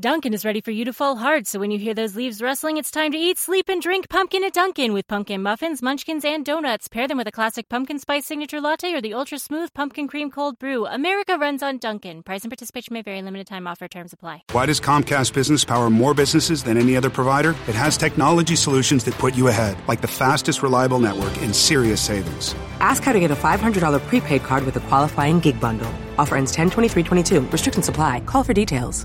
Duncan is ready for you to fall hard, so when you hear those leaves rustling, it's time to eat, sleep, and drink pumpkin at Duncan with pumpkin muffins, munchkins, and donuts. Pair them with a classic pumpkin spice signature latte or the ultra smooth pumpkin cream cold brew. America runs on Duncan. Price and participation may vary. Limited time offer. Terms apply. Why does Comcast Business power more businesses than any other provider? It has technology solutions that put you ahead, like the fastest reliable network and serious savings. Ask how to get a $500 prepaid card with a qualifying gig bundle. Offer ends 10 23 22. Restrictions supply. Call for details.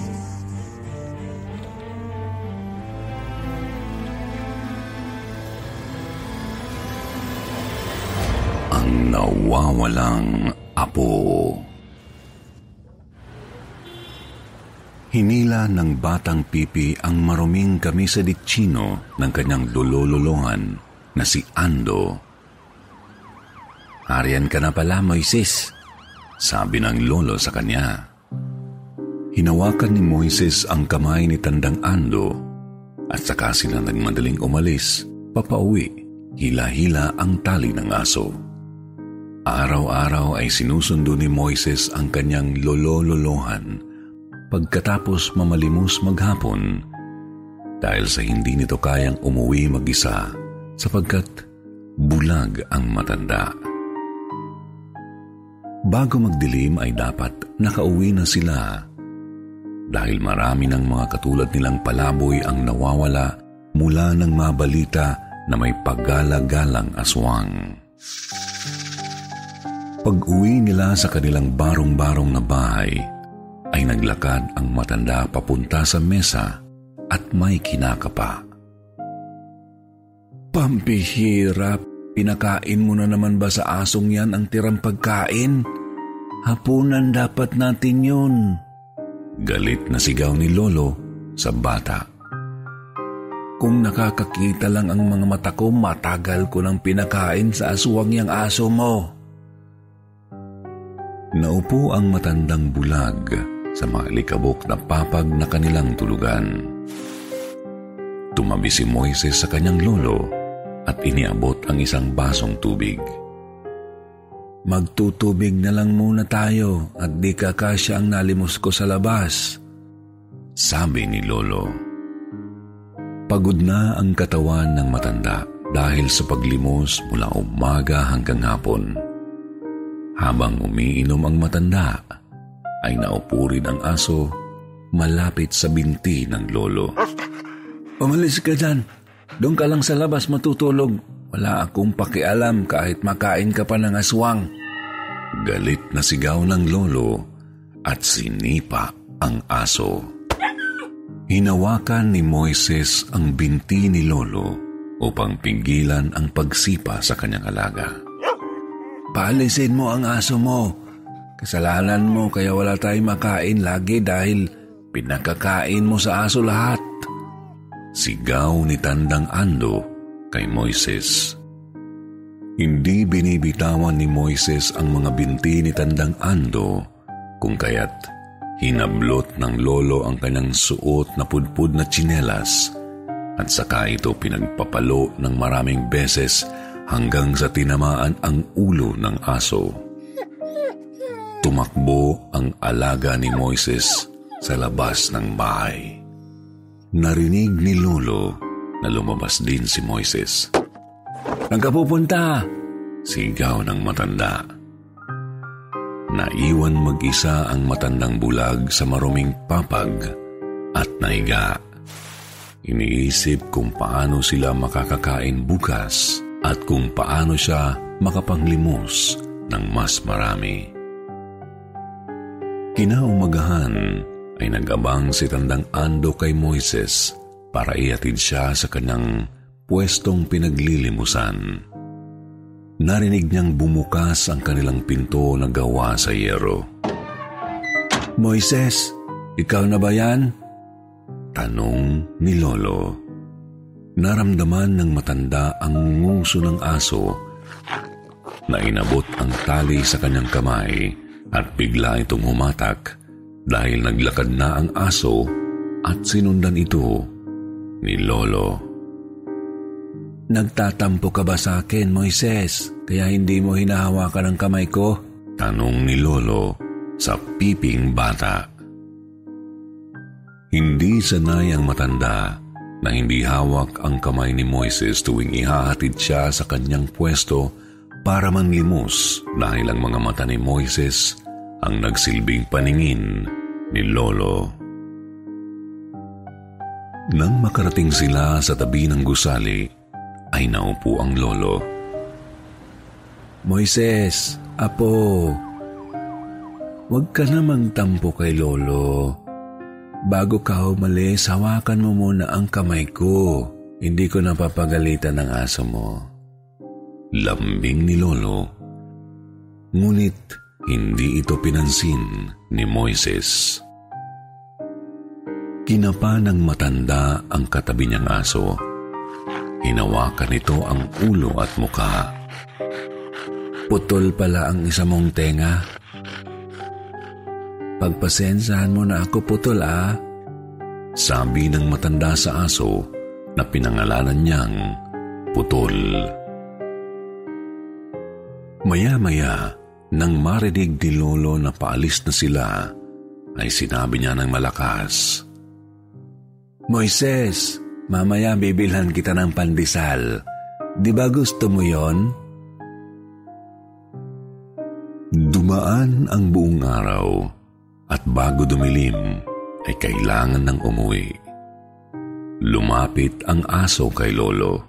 Ang nawawalang apo. Hinila ng batang pipi ang maruming kamisa di chino ng kanyang lulululungan na si Ando. Harian ka na pala, Moises, sabi ng lolo sa kanya. Hinawakan ni Moises ang kamay ni Tandang Ando at saka sila nagmadaling umalis, papauwi, hila-hila ang tali ng aso. Araw-araw ay sinusundo ni Moises ang kanyang lolo-lolohan pagkatapos mamalimos maghapon dahil sa hindi nito kayang umuwi mag-isa sapagkat bulag ang matanda. Bago magdilim ay dapat nakauwi na sila dahil marami ng mga katulad nilang palaboy ang nawawala mula ng mabalita na may paggala-galang aswang. Pag-uwi nila sa kanilang barong-barong na bahay, ay naglakad ang matanda papunta sa mesa at may kinakapa. Pampihirap, pinakain mo na naman ba sa asong yan ang tirang pagkain? Hapunan dapat natin yun. Galit na sigaw ni Lolo sa bata. Kung nakakakita lang ang mga mata ko, matagal ko nang pinakain sa aswang yang aso mo. Naupo ang matandang bulag sa maalikabok na papag na kanilang tulugan. Tumabi si Moises sa kanyang lolo at iniabot ang isang basong tubig. Magtutubig na lang muna tayo at di kakasya ang nalimos ko sa labas, sabi ni lolo. Pagod na ang katawan ng matanda dahil sa paglimos mula umaga hanggang hapon. Habang umiinom ang matanda, ay naupo rin ang aso malapit sa binti ng lolo. Umalis ka dyan. Doon ka lang sa labas matutulog. Wala akong pakialam kahit makain ka pa ng aswang. Galit na sigaw ng lolo at sinipa ang aso. Hinawakan ni Moises ang binti ni lolo upang pigilan ang pagsipa sa kanyang alaga. Paalisin mo ang aso mo. Kasalanan mo kaya wala tayong makain lagi dahil pinakakain mo sa aso lahat. Sigaw ni Tandang Ando kay Moises. Hindi binibitawan ni Moises ang mga binti ni Tandang Ando kung kaya't hinablot ng lolo ang kanyang suot na pudpud na tsinelas at saka ito pinagpapalo ng maraming beses hanggang sa tinamaan ang ulo ng aso. Tumakbo ang alaga ni Moises sa labas ng bahay. Narinig ni Lolo na lumabas din si Moises. Nagkapupunta! Sigaw ng matanda. Naiwan mag-isa ang matandang bulag sa maruming papag at naiga. Iniisip kung paano sila makakakain bukas at kung paano siya makapanglimos ng mas marami. Kinaumagahan, ay nagabang si Tandang Ando kay Moises para iatid siya sa kanyang pwestong pinaglilimusan. Narinig niyang bumukas ang kanilang pinto na gawa sa yero. Moises, ikaw na ba yan? Tanong ni Lolo. Naramdaman ng matanda ang nguso ng aso na inabot ang tali sa kanyang kamay at bigla itong humatak dahil naglakad na ang aso at sinundan ito ni Lolo. Nagtatampo ka ba sa akin, Moises? Kaya hindi mo hinahawakan ang kamay ko? Tanong ni Lolo sa piping bata. Hindi sanay ang matanda na hindi hawak ang kamay ni Moises tuwing ihahatid siya sa kanyang pwesto para manlimos dahil ang mga mata ni Moises ang nagsilbing paningin ni Lolo. Nang makarating sila sa tabi ng gusali, ay naupo ang Lolo. Moises, Apo, huwag ka namang tampo kay Lolo. Bago ka umalis, hawakan mo muna ang kamay ko. Hindi ko napapagalitan ng aso mo. Lambing ni Lolo. Ngunit hindi ito pinansin ni Moises. Kinapa ng matanda ang katabi niyang aso. Hinawakan nito ang ulo at muka. Putol pala ang isa mong tenga. Pagpasensahan mo na ako putol ah. Sabi ng matanda sa aso na pinangalanan niyang putol. Maya-maya, nang marinig ni Lolo na paalis na sila, ay sinabi niya ng malakas, Moises, mamaya bibilhan kita ng pandesal. Di ba gusto mo yon? Dumaan ang buong araw at bago dumilim ay kailangan ng umuwi. Lumapit ang aso kay Lolo.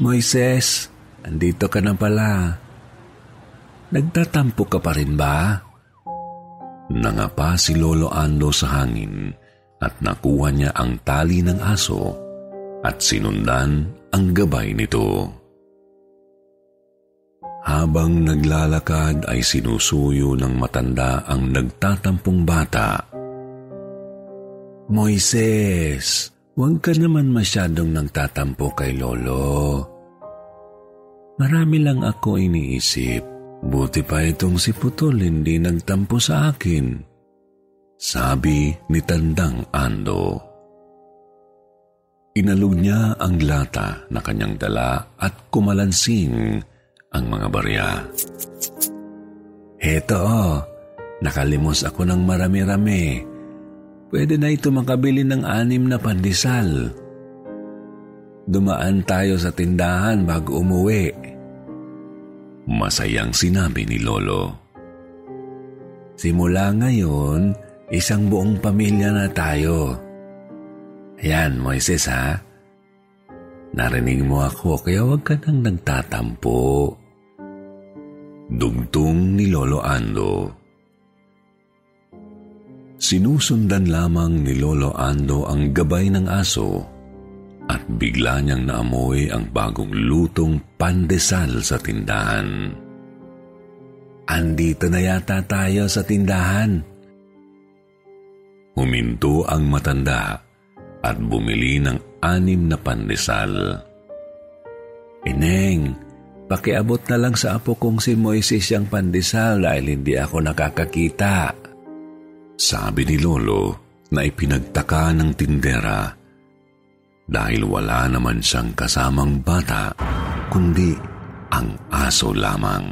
Moises, andito ka na pala. Nagtatampo ka pa rin ba? Nangapa si Lolo Ando sa hangin at nakuha niya ang tali ng aso at sinundan ang gabay nito. Habang naglalakad ay sinusuyo ng matanda ang nagtatampong bata. Moises, huwag ka naman masyadong nagtatampo kay Lolo. Marami lang ako iniisip. Buti pa itong si Putol hindi nagtampo sa akin. Sabi ni Tandang Ando. Inalog niya ang lata na kanyang dala at kumalansing ang mga barya. Heto nakalimos ako ng marami-rami. Pwede na ito makabili ng anim na pandesal. Dumaan tayo sa tindahan bago umuwi. Masayang sinabi ni Lolo. Simula ngayon, isang buong pamilya na tayo. Yan, Moises ha. Narinig mo ako kaya huwag ka nang nagtatampo. Dugtong ni Lolo Ando. Sinusundan lamang ni Lolo Ando ang gabay ng aso at bigla niyang naamoy ang bagong lutong pandesal sa tindahan. Andito na yata tayo sa tindahan. Huminto ang matanda at bumili ng anim na pandesal. Ineng, pakiabot na lang sa apo kong si Moises yung pandesal dahil hindi ako nakakakita. Sabi ni Lolo na ipinagtaka ng tindera dahil wala naman siyang kasamang bata kundi ang aso lamang.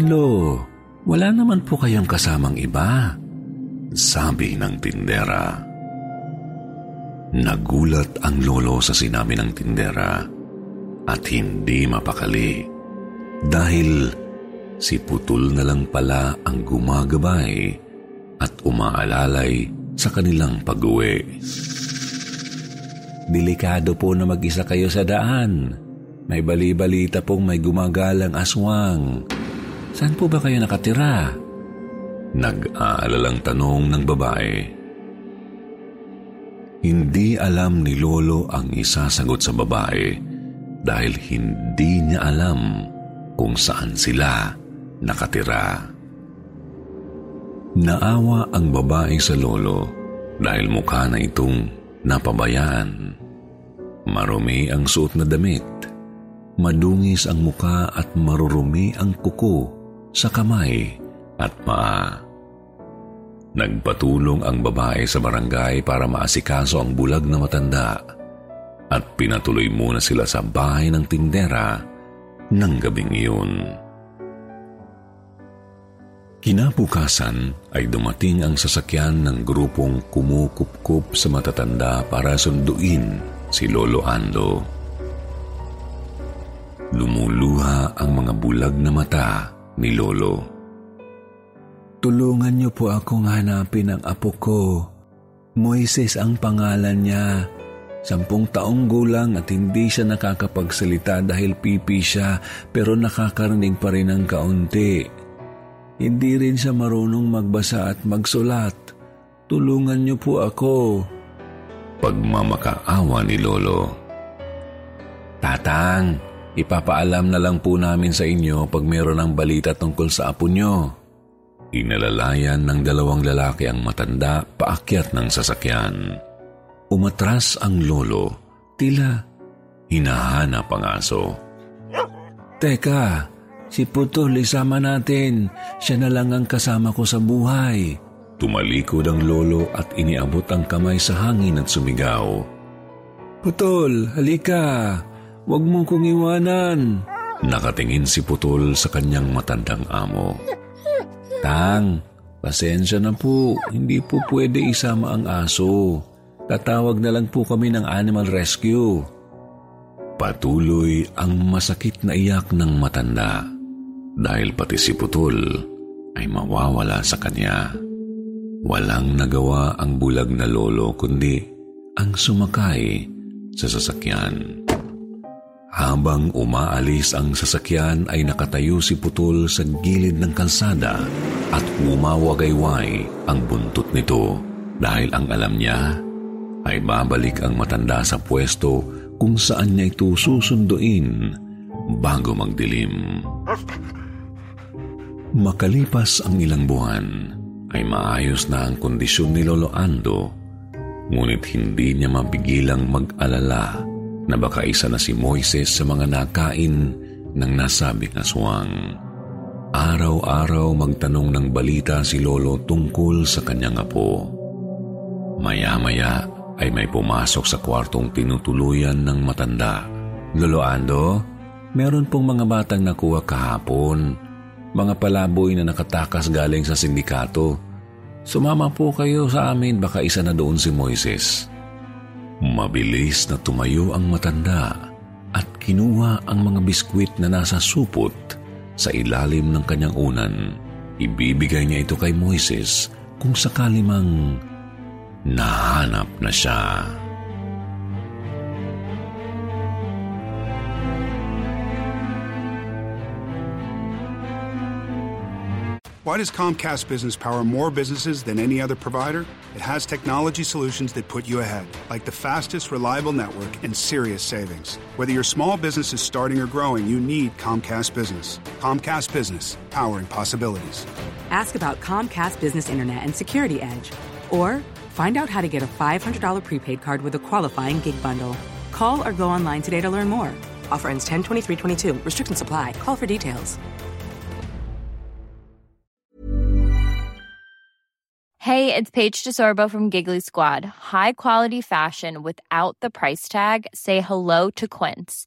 Lo, wala naman po kayong kasamang iba. Sabi ng tindera. Nagulat ang lolo sa sinabi ng tindera at hindi mapakali dahil Si Putol na lang pala ang gumagabay at umaalalay sa kanilang pag-uwi. Delikado po na mag-isa kayo sa daan. May bali-balita pong may gumagalang aswang. Saan po ba kayo nakatira? Nag-aalalang tanong ng babae. Hindi alam ni Lolo ang isasagot sa babae dahil hindi niya alam kung saan sila nakatira. Naawa ang babae sa lolo dahil mukha na itong napabayaan. Marumi ang suot na damit, madungis ang muka at marurumi ang kuko sa kamay at paa. Nagpatulong ang babae sa barangay para maasikaso ang bulag na matanda at pinatuloy muna sila sa bahay ng tindera ng gabing iyon. Kinabukasan ay dumating ang sasakyan ng grupong kumukupkup sa matatanda para sunduin si Lolo Ando. Lumuluha ang mga bulag na mata ni Lolo. Tulungan niyo po akong hanapin ang apo ko. Moises ang pangalan niya. Sampung taong gulang at hindi siya nakakapagsalita dahil pipi siya pero nakakarinig pa rin ng kaunti. Hindi rin siya marunong magbasa at magsulat. Tulungan niyo po ako. Pagmamakaawa ni Lolo. Tatang, ipapaalam na lang po namin sa inyo pag meron ng balita tungkol sa apo niyo. Inalalayan ng dalawang lalaki ang matanda paakyat ng sasakyan. Umatras ang lolo, tila hinahanap ang aso. Teka, Si Putol, isama natin. Siya na lang ang kasama ko sa buhay. Tumalikod ang lolo at iniabot ang kamay sa hangin at sumigaw. Putol, halika. Huwag mong kong iwanan. Nakatingin si Putol sa kanyang matandang amo. Tang, pasensya na po. Hindi po pwede isama ang aso. Tatawag na lang po kami ng animal rescue. Patuloy ang masakit na iyak ng matanda dahil pati si Putol ay mawawala sa kanya. Walang nagawa ang bulag na lolo kundi ang sumakay sa sasakyan. Habang umaalis ang sasakyan ay nakatayo si Putol sa gilid ng kalsada at umawagayway ang buntot nito dahil ang alam niya ay babalik ang matanda sa pwesto kung saan niya ito susunduin bago magdilim. Makalipas ang ilang buwan, ay maayos na ang kondisyon ni Lolo Ando, ngunit hindi niya mabigilang mag-alala na baka isa na si Moises sa mga nakain ng nasabing aswang. Araw-araw magtanong ng balita si Lolo tungkol sa kanyang apo. Maya-maya ay may pumasok sa kwartong tinutuluyan ng matanda. Lolo Ando, meron pong mga batang nakuha kahapon mga palaboy na nakatakas galing sa sindikato. Sumama po kayo sa amin, baka isa na doon si Moises. Mabilis na tumayo ang matanda at kinuha ang mga biskwit na nasa supot sa ilalim ng kanyang unan. Ibibigay niya ito kay Moises kung sakali mang nahanap na siya. Why does Comcast Business power more businesses than any other provider? It has technology solutions that put you ahead, like the fastest, reliable network and serious savings. Whether your small business is starting or growing, you need Comcast Business. Comcast Business, powering possibilities. Ask about Comcast Business Internet and Security Edge, or find out how to get a $500 prepaid card with a qualifying gig bundle. Call or go online today to learn more. Offer ends 10 23 22. Restrictions apply. Call for details. Hey, it's Paige DeSorbo from Giggly Squad. High quality fashion without the price tag? Say hello to Quince.